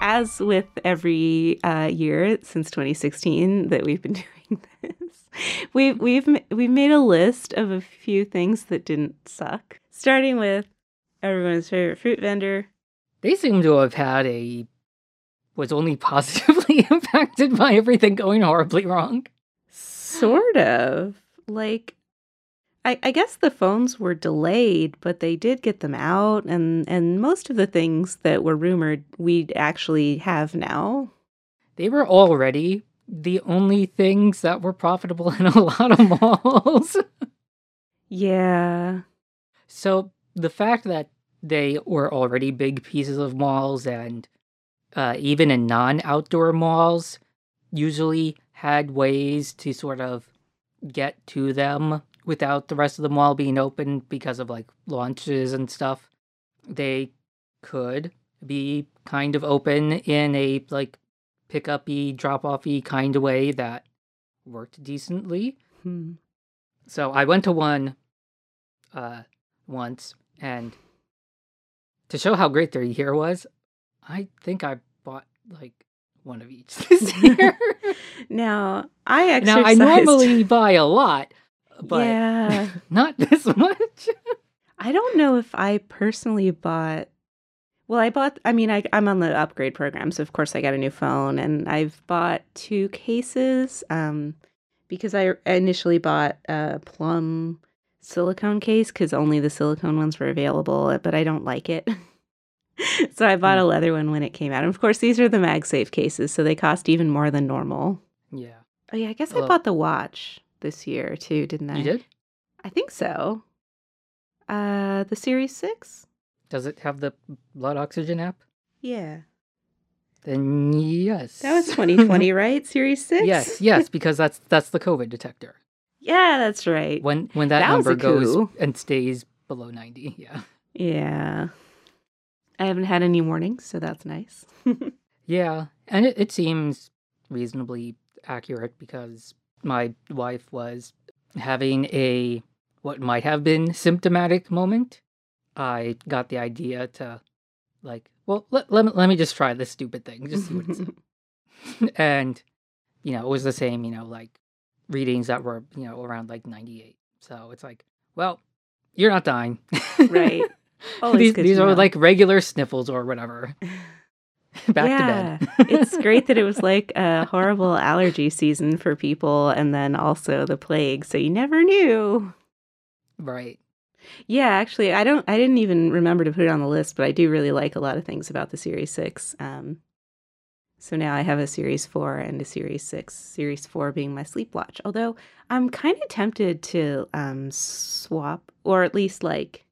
as with every uh, year since 2016 that we've been doing this, we've we've we've made a list of a few things that didn't suck. Starting with everyone's favorite fruit vendor. They seem to have had a was only positively impacted by everything going horribly wrong. Sort of like I, I guess the phones were delayed, but they did get them out, and and most of the things that were rumored we actually have now. They were already the only things that were profitable in a lot of malls. yeah. So the fact that they were already big pieces of malls and uh, even in non-outdoor malls usually had ways to sort of get to them without the rest of the mall being open because of like launches and stuff. They could be kind of open in a like pick up y, drop off y kind of way that worked decently. Hmm. So I went to one uh once and to show how great their year was, I think I bought like one of each this year. Now I now. I normally buy a lot, but yeah. not this much. I don't know if I personally bought. Well, I bought. I mean, I, I'm on the upgrade program, so of course I got a new phone, and I've bought two cases. Um, because I initially bought a plum silicone case because only the silicone ones were available, but I don't like it. so I bought a Hmm. leather one when it came out. And of course, these are the MagSafe cases, so they cost even more than normal. yeah, Oh yeah, I guess I bought the watch this year too, didn't I? you did. I think so. Uh, the Series Six. Does it have the blood oxygen app? Yeah. Then yes. That was 2020, right? Series 6? yes, yes, because that's that's the COVID detector. yeah, that's right. When when that, That number goes coup. and stays below ninety, yeah. Yeah. I haven't had any warnings, so that's nice. Yeah, and it, it seems reasonably accurate because my wife was having a what might have been symptomatic moment. I got the idea to like, well, let, let, me, let me just try this stupid thing, just see what it says. and, you know, it was the same, you know, like readings that were, you know, around like 98. So it's like, well, you're not dying. Right. Always these these are know. like regular sniffles or whatever. Back yeah. to bed. it's great that it was like a horrible allergy season for people and then also the plague, so you never knew. right. Yeah, actually, I don't. I didn't even remember to put it on the list, but I do really like a lot of things about the Series Six. Um, so now I have a Series Four and a Series Six. Series Four being my sleep watch. Although I'm kind of tempted to um, swap, or at least like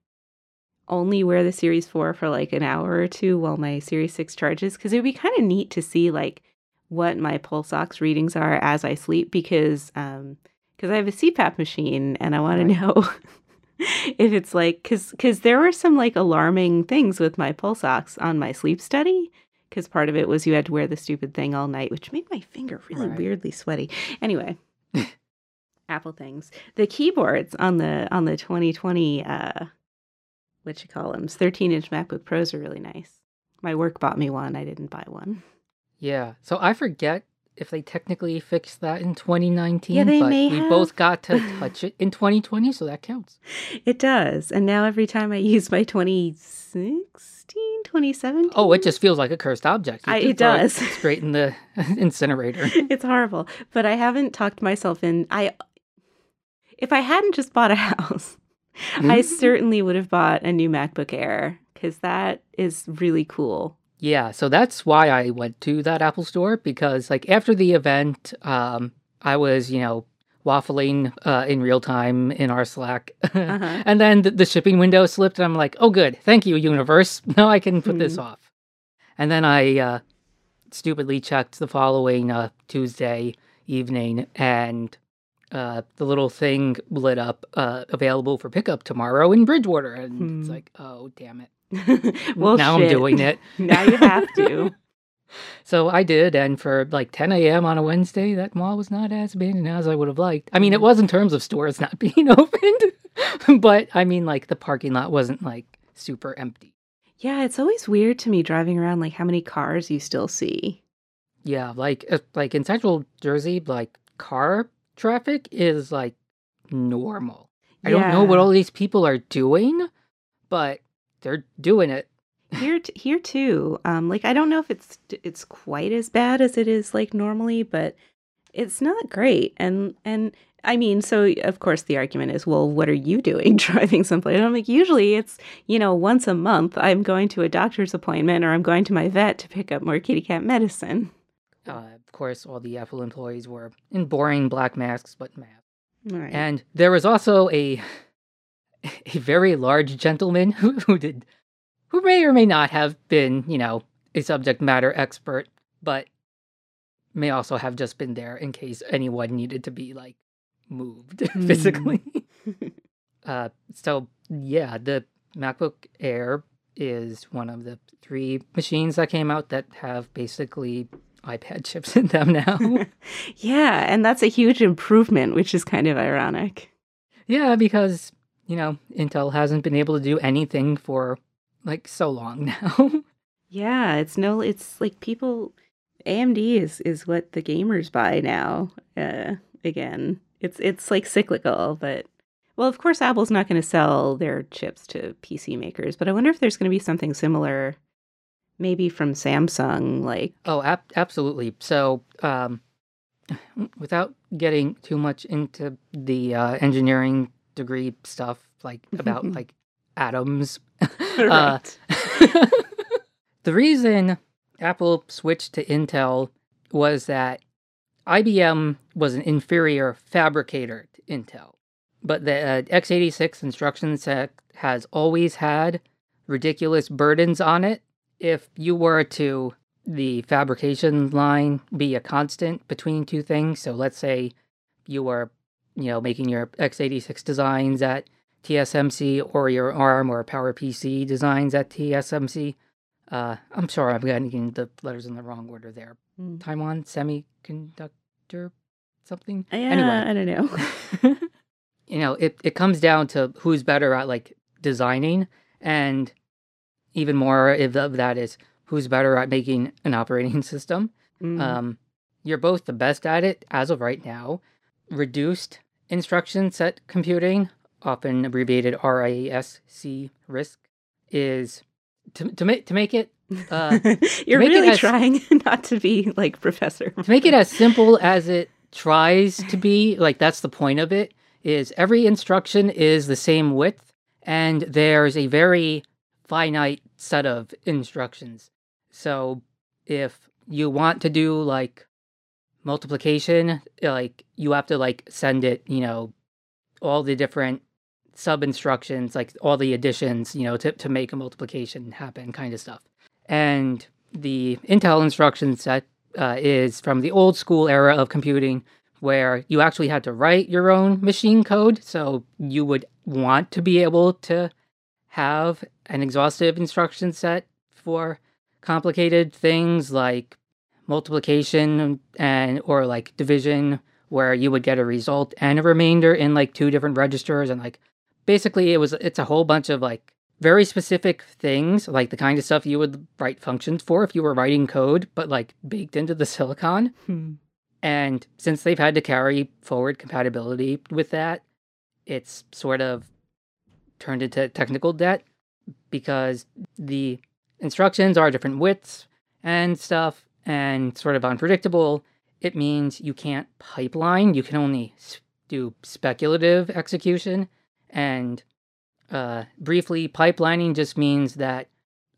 only wear the Series Four for like an hour or two while my Series Six charges, because it would be kind of neat to see like what my pulse ox readings are as I sleep, because um, because I have a CPAP machine and I want Right. to know. if it's like because because there were some like alarming things with my pulse ox on my sleep study because part of it was you had to wear the stupid thing all night which made my finger really Right. weirdly sweaty anyway apple things the keyboards on the on the 2020 uh what you call them 13 inch macbook pros are really nice my work bought me one i didn't buy one Yeah. So I forget if they technically fixed that in 2019. Yeah, they but may we have. both got to touch it in 2020, so that counts. it does and now every time i use my 2016 2017 Oh, it just feels like a cursed object. I- it does. straight in the incinerator. it's horrible. But I haven't talked myself in. I, if I hadn't just bought a house, I certainly would have bought a new MacBook Air because that is really cool. Yeah, so that's why I went to that Apple store because like after the event, um, I was, you know, waffling uh, in real time in our Slack. Uh-huh. and then the, the shipping window slipped and I'm like, "Oh good. Thank you, universe. Now I can put this off." And then I uh, stupidly checked the following uh, Tuesday evening and uh, the little thing lit up uh, available for pickup tomorrow in Bridgewater and it's Hmm. like, "Oh, damn it." well, now I'm doing it. now you have to. So I did, and for like 10 a.m. on a Wednesday, that mall was not as abandoned as I would have liked. I mean, it was in terms of stores not being opened, but I mean, like the parking lot wasn't like super empty. Yeah, it's always weird to me driving around like how many cars you still see. Yeah, like uh, like in central Jersey, like car traffic is like normal. I don't know what all these people are doing, but they're doing it. Here, t- here too. Um, like I don't know if it's it's quite as bad as it is like normally, but it's not great. And and I mean, so of course the argument is, well, what are you doing driving someplace? And I'm like, usually it's you know once a month I'm going to a doctor's appointment or I'm going to my vet to pick up more kitty cat medicine. Uh, course, all the Apple employees were in boring black masks, but masks. Right. And there was also a a very large gentleman who, who did who may or may not have been, you know, a subject matter expert, but may also have just been there in case anyone needed to be like moved Hmm. physically. uh so yeah, the MacBook Air is one of the three machines that came out that have basically iPad chips in them now. yeah, and that's a huge improvement, which is kind of ironic. Yeah, because, you know, Intel hasn't been able to do anything for like so long now. Yeah, it's no, it's like people. AMD is is what the gamers buy now. Uh, again, it's it's like cyclical, but well, of course, Apple's not going to sell their chips to PC makers, but I wonder if there's going to be something similar, maybe from Samsung. Like, oh, ab- absolutely. So, um, without getting too much into the uh, engineering degree stuff, like about like atoms, uh, the reason Apple switched to Intel was that IBM was an inferior fabricator to Intel. But the uh, x86 instruction set has always had ridiculous burdens on it. If you were to the fabrication line be a constant between two things, so let's say you were, you know, making your x86 designs at TSMC or your ARM or PowerPC designs at TSMC. Uh, I'm sorry, I'm getting the letters in the wrong order there. Hmm. Taiwan Semiconductor something. yeah, Anyway. I don't know. you know, it, it comes down to who's better at like designing, and even more of that is who's better at making an operating system. Mm. Um, you're both the best at it as of right now. Reduced instruction set computing, often abbreviated RISC, RISC, is to to make to make it uh, You're make it really as- trying not to be like Professor. to make it as simple as it tries to be like that's the point of it is every instruction is the same width and there's a very finite set of instructions so if you want to do like multiplication like you have to like send it you know all the different sub instructions like all the additions you know to, to make a multiplication happen kind of stuff and the intel instruction set uh, is from the old school era of computing where you actually had to write your own machine code. So you would want to be able to have an exhaustive instruction set for complicated things like multiplication and or like division where you would get a result and a remainder in like two different registers and like basically it was it's a whole bunch of like very specific things like the kind of stuff you would write functions for if you were writing code but like baked into the silicon Hmm. and since they've had to carry forward compatibility with that, it's sort of turned into technical debt because the instructions are different widths and stuff and sort of unpredictable. It means you can't pipeline, you can only do speculative execution. And uh, briefly, pipelining just means that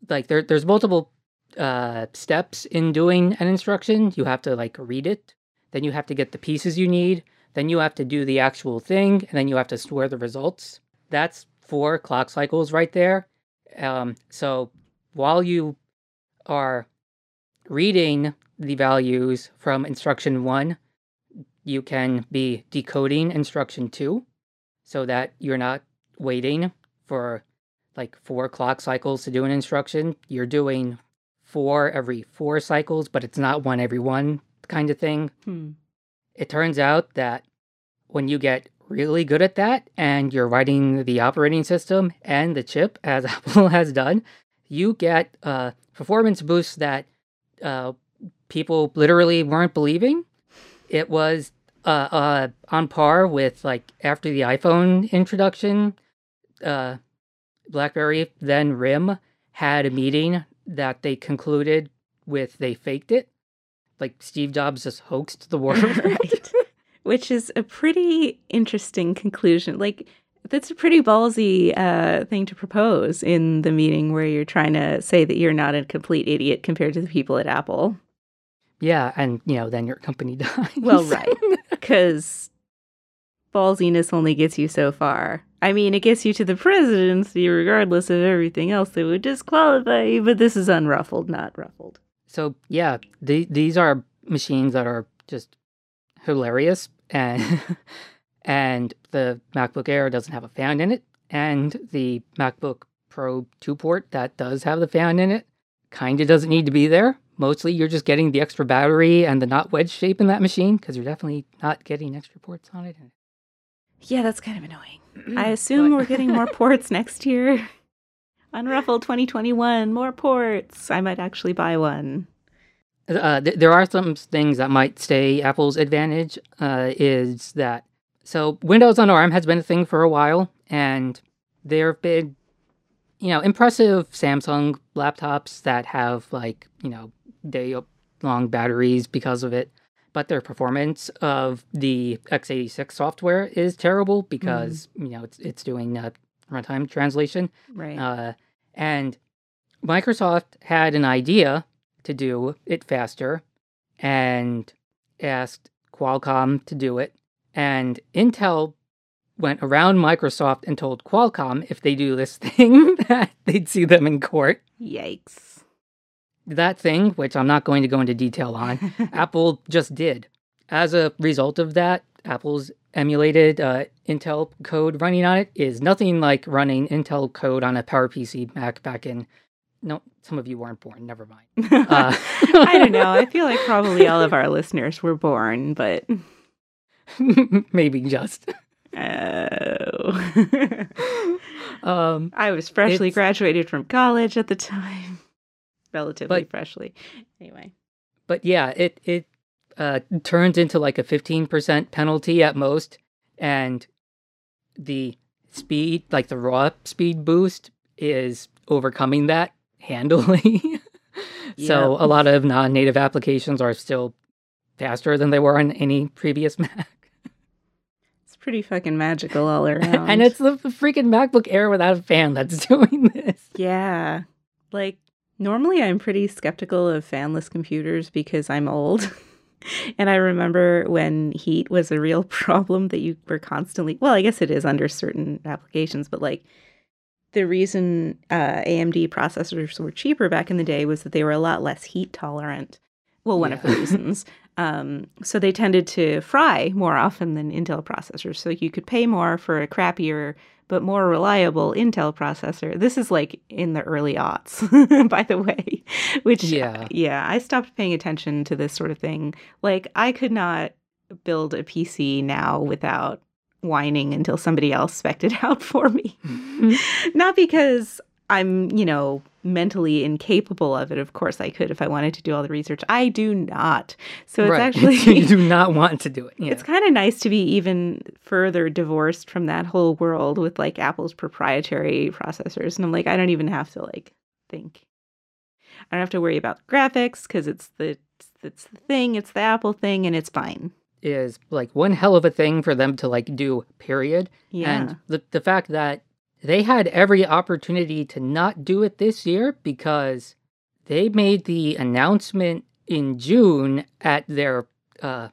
like there, there's multiple uh, steps in doing an instruction. You have to like read it, then you have to get the pieces you need, then you have to do the actual thing, and then you have to store the results. That's four clock cycles right there. Um, so while you are reading the values from instruction one, you can be decoding instruction two so that you're not waiting for like four clock cycles to do an instruction. You're doing four every four cycles, but it's not one every one kind of thing. Hmm. It turns out that when you get really good at that and you're writing the operating system and the chip, as Apple has done, you get uh, performance boosts that uh, people literally weren't believing. It was uh, uh, on par with like after the iPhone introduction, uh, BlackBerry then RIM had a meeting that they concluded with they faked it, like Steve Jobs just hoaxed the world. right. Which is a pretty interesting conclusion. Like that's a pretty ballsy uh, thing to propose in the meeting where you're trying to say that you're not a complete idiot compared to the people at Apple. Yeah, and you know, then your company dies. Well, right. Because ballsiness only gets you so far. I mean, it gets you to the presidency regardless of everything else that would disqualify you, but this is unruffled, not ruffled. So, yeah, the, these are machines that are just hilarious and and the MacBook Air doesn't have a fan in it and the MacBook Pro 2 port that does have the fan in it kind of doesn't need to be there. Mostly you're just getting the extra battery and the not wedge shape in that machine because you're definitely not getting extra ports on it. Yeah, that's kind of annoying. I assume we're getting more ports next year. Unruffled 2021, more ports. I might actually buy one. Uh, th- there are some things that might stay Apple's advantage. Uh, is that so? Windows on ARM has been a thing for a while, and there have been, you know, impressive Samsung laptops that have like you know day long batteries because of it. But their performance of the x86 software is terrible because mm. you know it's it's doing uh, runtime translation, right? Uh, and Microsoft had an idea to do it faster and asked Qualcomm to do it. And Intel went around Microsoft and told Qualcomm if they do this thing that they'd see them in court. Yikes. That thing, which I'm not going to go into detail on, Apple just did. As a result of that, Apple's emulated uh, Intel code running on it is nothing like running Intel code on a PowerPC Mac back in no, some of you weren't born. Never mind. Uh, I don't know. I feel like probably all of our listeners were born, but maybe just. Oh. um, I was freshly graduated from college at the time, relatively but, freshly. Anyway, but yeah, it it uh, turns into like a fifteen percent penalty at most, and the speed, like the raw speed boost, is overcoming that handily. so a lot of non-native applications are still faster than they were on any previous Mac. It's pretty fucking magical all around. and it's the freaking MacBook Air without a fan that's doing this. Yeah. Like normally I'm pretty skeptical of fanless computers because I'm old. and I remember when heat was a real problem that you were constantly well, I guess it is under certain applications, but like the reason uh, AMD processors were cheaper back in the day was that they were a lot less heat tolerant. Well, one yeah. of the reasons. Um, so they tended to fry more often than Intel processors. So you could pay more for a crappier but more reliable Intel processor. This is like in the early aughts, by the way. Which yeah, yeah, I stopped paying attention to this sort of thing. Like I could not build a PC now without whining until somebody else specked it out for me. Mm-hmm. Not because I'm, you know, mentally incapable of it. Of course, I could if I wanted to do all the research. I do not. So it's right. actually you do not want to do it. Yeah. It's kind of nice to be even further divorced from that whole world with like Apple's proprietary processors, and I'm like, I don't even have to like think. I don't have to worry about graphics because it's the it's the thing, it's the Apple thing, and it's fine is like one hell of a thing for them to like do, period. Yeah. And the, the fact that they had every opportunity to not do it this year because they made the announcement in June at their uh,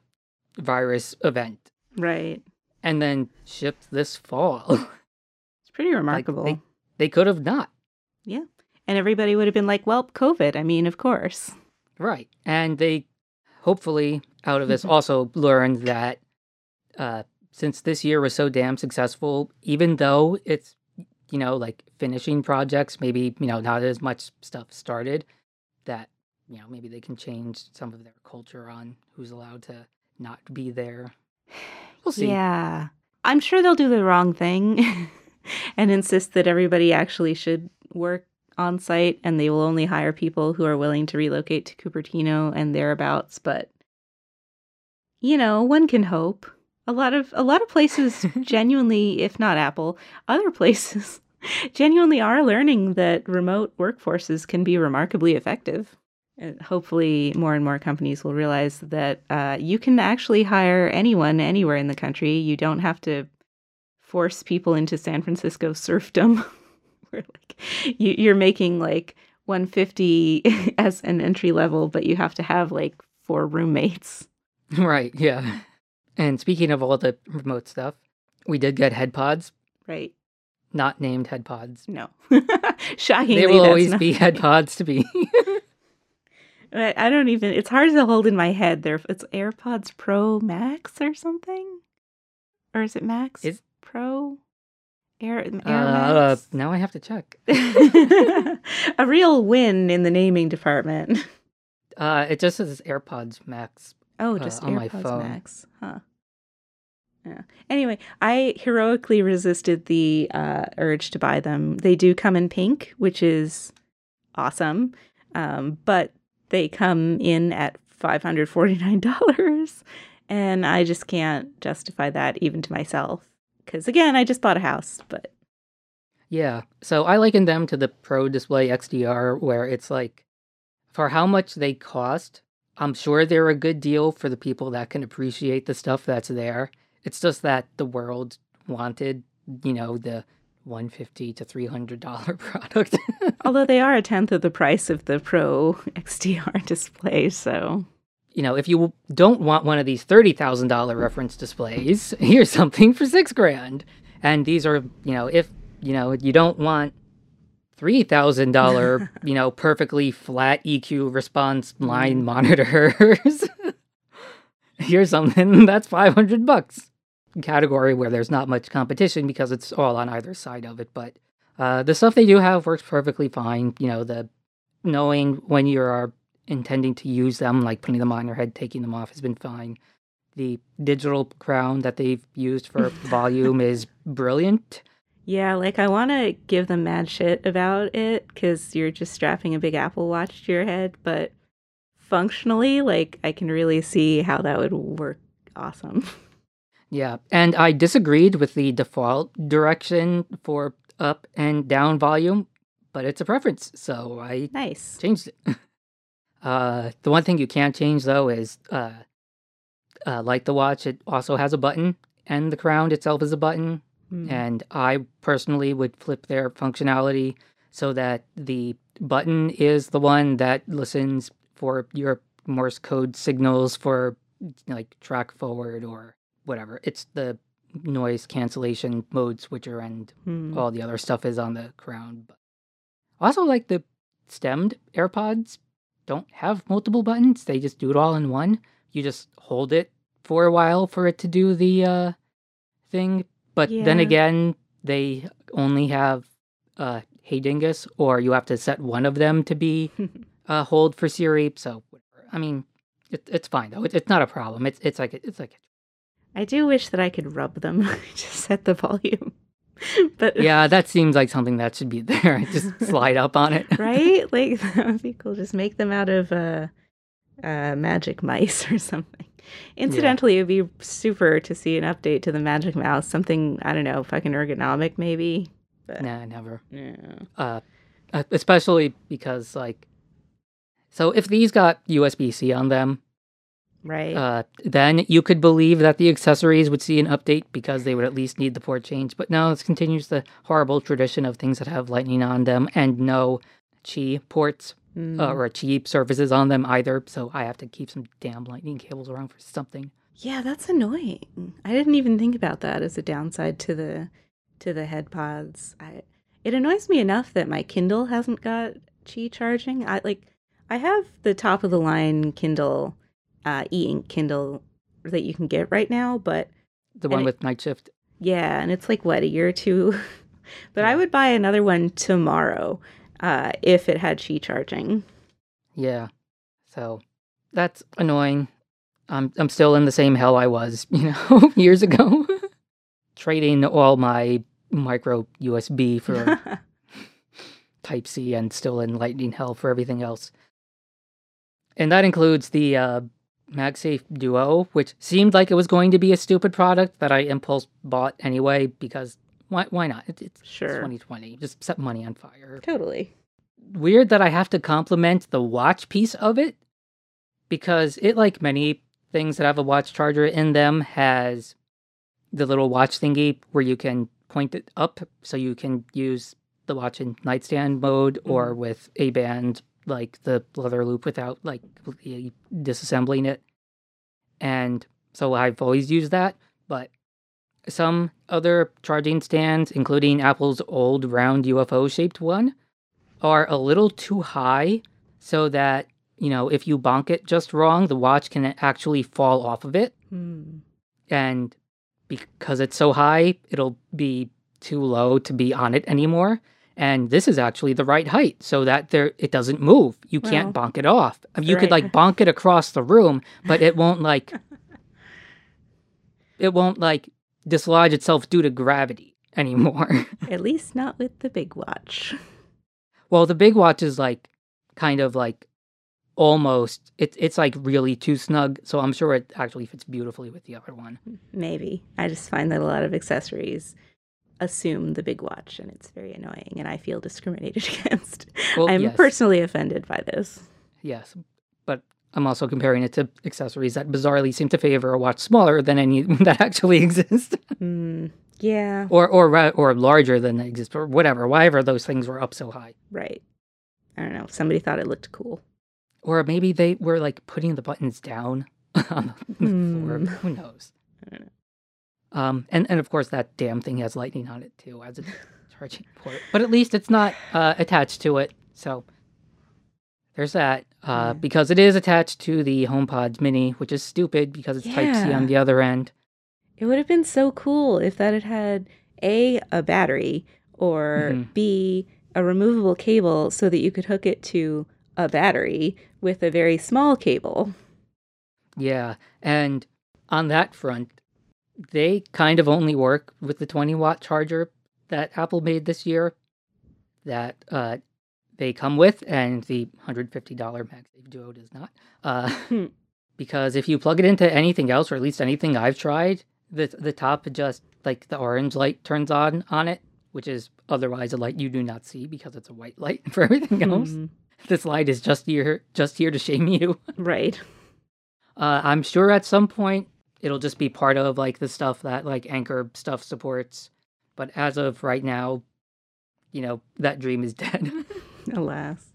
virus event. Right. And then shipped this fall. It's pretty remarkable. Like they, they could have not. Yeah. And everybody would have been like, well, COVID. I mean, of course. Right. And they hopefully out of this also learned that uh, since this year was so damn successful, even though it's you know like finishing projects, maybe you know not as much stuff started, that you know maybe they can change some of their culture on who's allowed to not be there. We'll see. Yeah, I'm sure they'll do the wrong thing and insist that everybody actually should work on site and they will only hire people who are willing to relocate to Cupertino and thereabouts, but you know, one can hope. A lot of a lot of places genuinely, if not Apple, other places genuinely are learning that remote workforces can be remarkably effective. And hopefully, more and more companies will realize that uh, you can actually hire anyone anywhere in the country. You don't have to force people into San Francisco serfdom. Where like you, you're making like 150 as an entry level, but you have to have like four roommates. Right, yeah. And speaking of all the remote stuff, we did get head pods, Right? not named head pods. No. Shockingly, They will that's always not- be head pods to be. I don't even. It's hard to hold in my head. There, it's AirPods Pro Max or something, or is it Max Is- Pro Air Air uh, Max? now I have to check. a real win in the naming department. Uh, it just says AirPods Max. Oh, Uh, just my AirPods phone. Max, huh? Yeah. Anyway, I heroically resisted the uh, urge to buy them. They do come in pink, which is awesome, um, but they come in at five hundred forty nine dollars, and I just can't justify that even to myself. Because again, I just bought a house, but Yeah. So I liken them to the Pro Display XDR, where it's like, for how much they cost, I'm sure they're a good deal for the people that can appreciate the stuff that's there. It's just that the world wanted, you know, the 150 to 300 dollar product. although they are a tenth of the price of the Pro XDR display, so you know, if you don't want one of these $30,000 reference displays, here's something for 6 grand. And these are, you know, if, you know, you don't want $3,000, you know, perfectly flat EQ response line monitors. here's something that's 500 bucks. Category where there's not much competition because it's all on either side of it, but uh, the stuff they do have works perfectly fine. You know, the knowing when you are intending to use them, like putting them on your head, taking them off, has been fine. The digital crown that they've used for volume is brilliant. Yeah, like I want to give them mad shit about it because you're just strapping a big Apple Watch to your head, but functionally, like I can really see how that would work awesome. Yeah, and I disagreed with the default direction for up and down volume, but it's a preference, so I nice. changed it. uh, the one thing you can't change though is, uh, uh, like the watch, it also has a button, and the crown itself is a button. Hmm. And I personally would flip their functionality so that the button is the one that listens for your Morse code signals for like track forward or whatever. It's the noise cancellation mode switcher and Hmm. all the other stuff is on the crown. But also, like the stemmed AirPods don't have multiple buttons; they just do it all in one. You just hold it for a while for it to do the uh, thing. But then again, they only have uh, Hey Dingus, or you have to set one of them to be uh, hold for Siri. So, whatever. I mean, it, it's fine though. It, it's not a problem. It's it's like it's like I do wish that I could rub them, just set the volume. but yeah, that seems like something that should be there. Just slide up on it. right? Like that would be cool. Just make them out of uh, uh, magic mice or something. Incidentally, it would be super to see an update to the Magic Mouse. Something I don't know, fucking ergonomic maybe. But Nah, never. yeah. Uh, uh, especially because like, so if these got USB C on them, right. uh, then you could believe that the accessories would see an update because they would at least need the port change. But no, this continues the horrible tradition of things that have Lightning on them and no Qi ports Mm. uh, or cheap services on them either. So I have to keep some damn Lightning cables around for something. yeah, that's annoying. I didn't even think about that as a downside to the to the head pods. I it annoys me enough that my Kindle hasn't got Qi charging. I like I have the top of the line Kindle, uh, e-ink Kindle that you can get right now, but The one it- with night shift. yeah, and it's like what a year or two. but I would buy another one tomorrow uh, if it had Qi charging. Yeah. So that's annoying. I'm I'm still in the same hell I was, you know, years ago. Trading all my micro USB for Type C and still in lightning hell for everything else. And that includes the uh, MagSafe Duo, which seemed like it was going to be a stupid product that I impulse bought anyway because why why not? It, it's, Sure. 2020. Just set money on fire. Totally. Weird that I have to compliment the watch piece of it because it, like many things that have a watch charger in them, has the little watch thingy where you can point it up so you can use the watch in nightstand mode or mm-hmm. with a band like the leather loop without like completely disassembling it. And so I've always used that, but some other charging stands, including Apple's old round UFO shaped one, are a little too high so that, you know, if you bonk it just wrong, the watch can actually fall off of it. Hmm. And because it's so high, it'll be too low to be on it anymore. And this is actually the right height so that there it doesn't move. You can't bonk it off. You could like bonk it across the room, but it won't like it won't like dislodge itself due to gravity anymore. At least not with the big watch. well, the big watch is like kind of like almost it's it's like really too snug, so I'm sure it actually fits beautifully with the other one. Maybe. I just find that a lot of accessories assume the big watch and it's very annoying and I feel discriminated against. Well, I'm yes. personally offended by this. Yes, but I'm also comparing it to accessories that bizarrely seem to favor a watch smaller than any that actually exist, Hmm. yeah, or or or larger than they exist, or whatever. Whatever those things were up so high, right. I don't know. Somebody thought it looked cool. or maybe they were like putting the buttons down on the floor. Hmm. Who knows? I don't know. Um, and and of course that damn thing has lightning on it too as a charging port, but at least it's not uh, attached to it. So there's that. Uh, Yeah. because it is attached to the HomePod Mini, which is stupid because it's Type C on the other end. It would have been so cool if that had had A, a battery, or Mhm. B, a removable cable so that you could hook it to a battery with a very small cable. Yeah, and on that front, they kind of only work with the 20 watt charger that Apple made this year that uh, they come with, and the $150 MagSafe Duo does not. Uh, Hmm. because if you plug it into anything else, or at least anything I've tried, the the top just like the orange light turns on on it, which is otherwise a light you do not see because it's a white light for everything else. Hmm. This light is just here just here to shame you. Right. Uh, I'm sure at some point it'll just be part of like the stuff that like Anker stuff supports. But as of right now, you know, that dream is dead. Alas.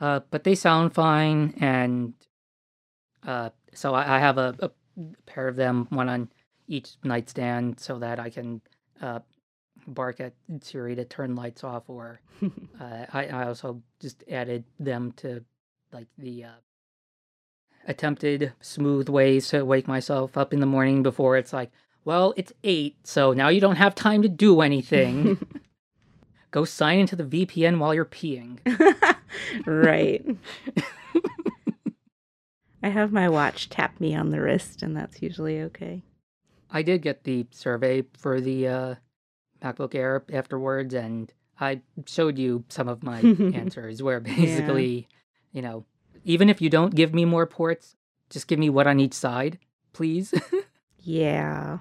uh, but they sound fine. And uh, so I, I have a, a pair of them, one on each nightstand, so that I can uh, bark at Siri to turn lights off. Or uh, I, I also just added them to like the uh, attempted smooth ways to wake myself up in the morning before it's like, well, it's eight, so now you don't have time to do anything. Go sign into the VPN while you're peeing. right. I have my watch tap me on the wrist, and that's usually okay. I did get the survey for the uh, MacBook Air afterwards, and I showed you some of my answers where basically, you know, even if you don't give me more ports, just give me one on each side, please. Yeah.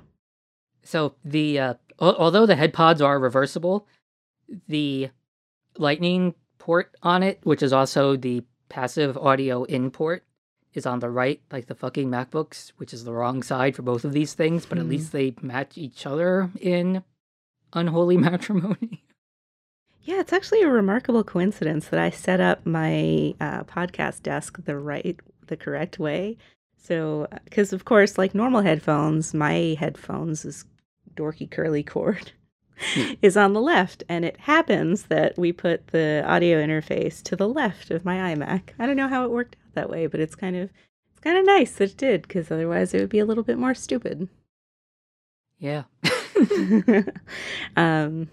So the uh, although the head pods are reversible, the lightning port on it, which is also the passive audio in port, is on the right, like the fucking MacBooks, which is the wrong side for both of these things. But at Hmm. least they match each other in unholy matrimony. Yeah, it's actually a remarkable coincidence that I set up my uh, podcast desk the right, the correct way. So, because of course, like normal headphones, my headphones is dorky curly cord. is on the left, and it happens that we put the audio interface to the left of my iMac. I don't know how it worked out that way, but it's kind of it's kind of nice that it did, because otherwise it would be a little bit more stupid. Yeah. um,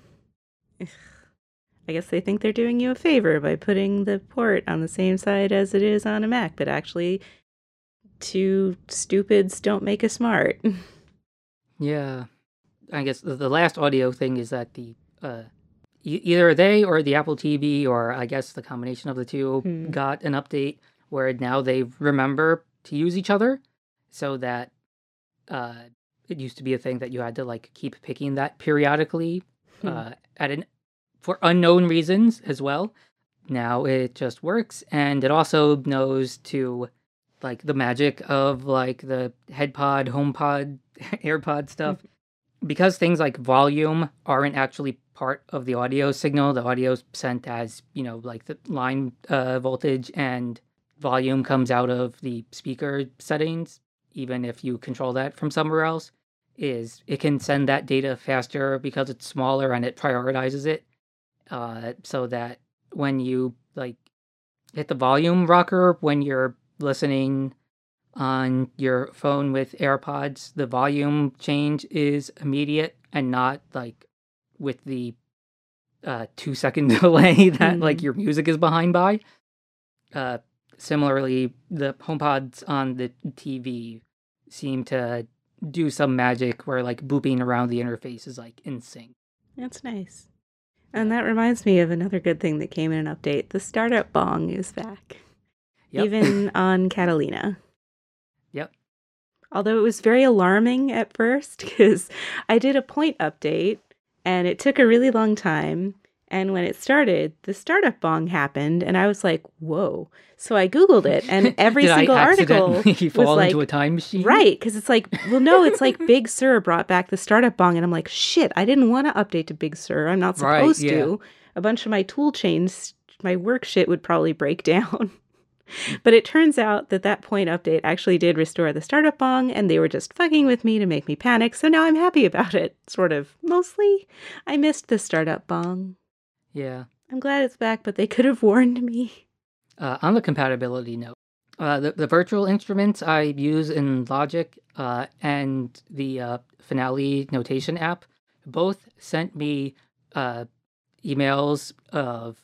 I guess they think they're doing you a favor by putting the port on the same side as it is on a Mac, but actually, two stupids don't make a smart. Yeah. I guess the, the last audio thing is that the uh, e- either they or the Apple TV, or I guess the combination of the two, Hmm. got an update where now they remember to use each other, so that uh, it used to be a thing that you had to like keep picking that periodically Hmm. uh, at an for unknown reasons as well. Now it just works, and it also knows to like the magic of like the HeadPod, HomePod, AirPod stuff. Because things like volume aren't actually part of the audio signal, the audio is sent as you know like the line uh, voltage and volume comes out of the speaker settings, even if you control that from somewhere else. Is it can send that data faster because it's smaller and it prioritizes it, uh, so that when you like hit the volume rocker when you're listening on your phone with AirPods, the volume change is immediate and not like with the uh, two second delay that like Mhm. your music is behind by. Uh, similarly, the HomePods on the TV seem to do some magic where like booping around the interface is like in sync. That's nice. And that reminds me of another good thing that came in an update. The startup bong is back, Yep. even on Catalina. Although it was very alarming at first because I did a point update and it took a really long time. And when it started, the startup bong happened, and I was like, "Whoa!" So I googled it, and every single I article was like, into a time machine? Right, because it's like, well, no, it's like Big Sur brought back the startup bong, and I'm like, shit, I didn't want to update to Big Sur. I'm not Right, supposed yeah. to. A bunch of my tool chains, my work shit would probably break down. But it turns out that that point update actually did restore the startup bong, and they were just fucking with me to make me panic. So now I'm happy about it. Sort of. Mostly, I missed the startup bong. Yeah. I'm glad it's back, but they could have warned me. Uh, on the compatibility note, uh, the, the virtual instruments I use in Logic uh, and the uh, Finale notation app both sent me uh, emails of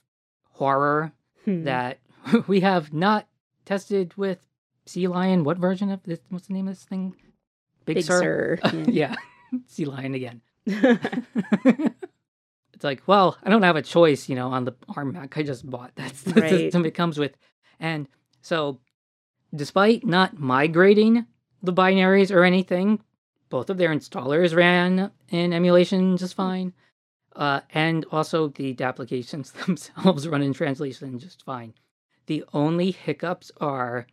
horror Hmm. that we have not tested with Sea Lion. What version of this? What's the name of this thing? Big Sur. yeah, Sea Lion again. it's like, well, I don't have a choice, you know, on the ARM Mac I just bought. That's the Right. system it comes with. And so, despite not migrating the binaries or anything, both of their installers ran in emulation just fine. Uh, and also, the applications themselves run in translation just fine. The only hiccups are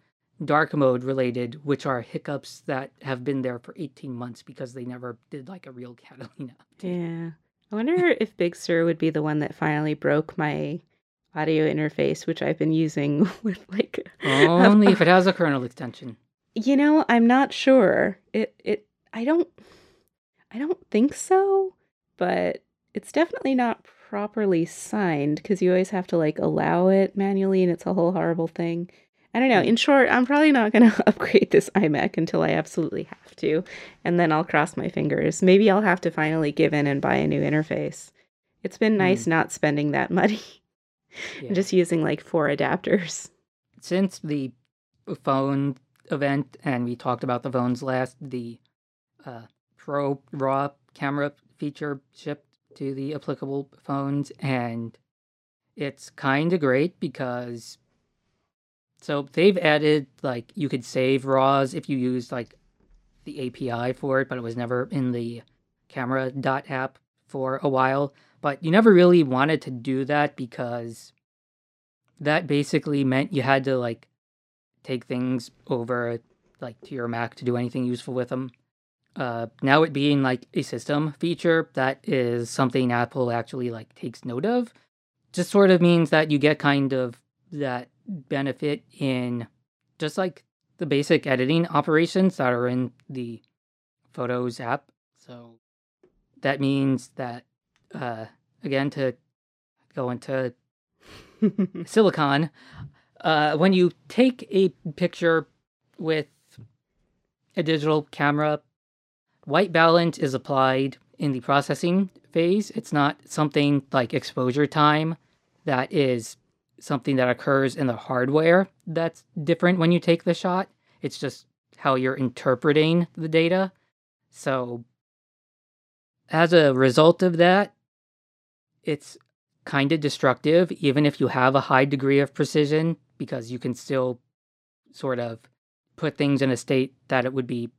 dark mode related, which are hiccups that have been there for 18 months because they never did like a real Catalina. Yeah. I wonder if Big Sur would be the one that finally broke my audio interface, which I've been using with like Only if it has a kernel extension. You know, I'm not sure. It it I don't I don't think so, but it's definitely not properly signed because you always have to like allow it manually and it's a whole horrible thing. I don't know. In short, I'm probably not going to upgrade this iMac until I absolutely have to, and then I'll cross my fingers. Maybe I'll have to finally give in and buy a new interface. It's been nice not spending that money Yeah. and just using like four adapters. Since the phone event, and we talked about the phones last, the uh, Pro RAW camera feature shipped to the applicable phones, and it's kind of great because so they've added like you could save RAWs if you used like the API for it, but it was never in the camera dot app for a while. But you never really wanted to do that because that basically meant you had to like take things over like to your Mac to do anything useful with them. Uh, now it being like a system feature that is something Apple actually like takes note of, just sort of means that you get kind of that benefit in just like the basic editing operations that are in the Photos app. So that means that uh, again to go into silicon uh, when you take a picture with a digital camera white balance is applied in the processing phase. It's not something like exposure time that is something that occurs in the hardware that's different when you take the shot. It's just how you're interpreting the data. So as a result of that it's kind of destructive, even if you have a high degree of precision, because you can still sort of put things in a state that it would be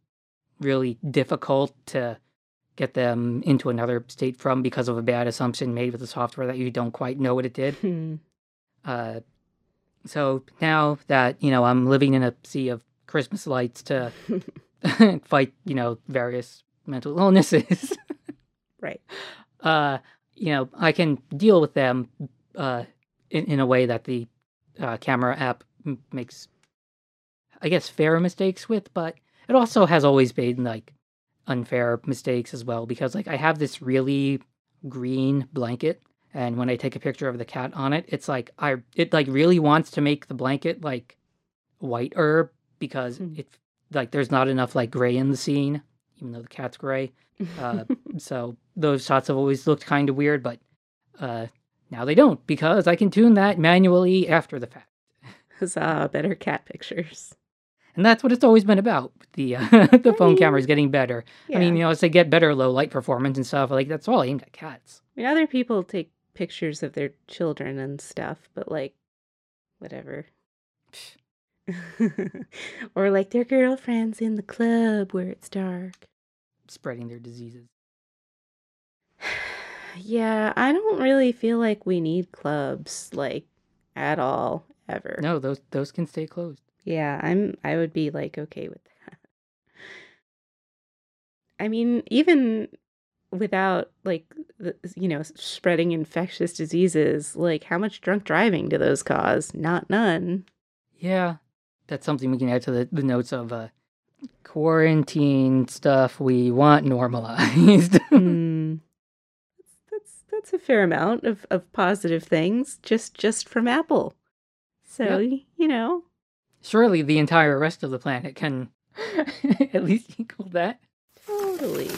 really difficult to get them into another state from because of a bad assumption made with the software that you don't quite know what it did. Hmm. Uh, so now that you know I'm living in a sea of Christmas lights to fight, you know, various mental illnesses. right. uh, you know, I can deal with them uh, in, in a way that the uh, camera app m- makes, I guess, fair mistakes with, but it also has always made like unfair mistakes as well because like I have this really green blanket and when I take a picture of the cat on it, it's like I it like really wants to make the blanket like whiter because Hmm. it like there's not enough like gray in the scene, even though the cat's gray. Uh, so those shots have always looked kind of weird, but uh, now they don't because I can tune that manually after the fact, Huzzah, better cat pictures. And that's what it's always been about. The uh, the phone mean, cameras getting better. Yeah. I mean, you know, as they get better low light performance and stuff, like that's all aimed at cats. I mean, other people take pictures of their children and stuff, but like, whatever. or like their girlfriends in the club where it's dark. Spreading their diseases. Yeah, I don't really feel like we need clubs, like, at all, ever. No, those those can stay closed. Yeah, I'm I would be like okay with that. I mean, even without like the, you know, spreading infectious diseases, like how much drunk driving do those cause? Not none. Yeah, that's something we can add to the, the notes of uh, quarantine stuff we want normalized. Hmm. That's that's a fair amount of of positive things just just from Apple. So, y- you know, Surely the entire rest of the planet can at least equal that. totally.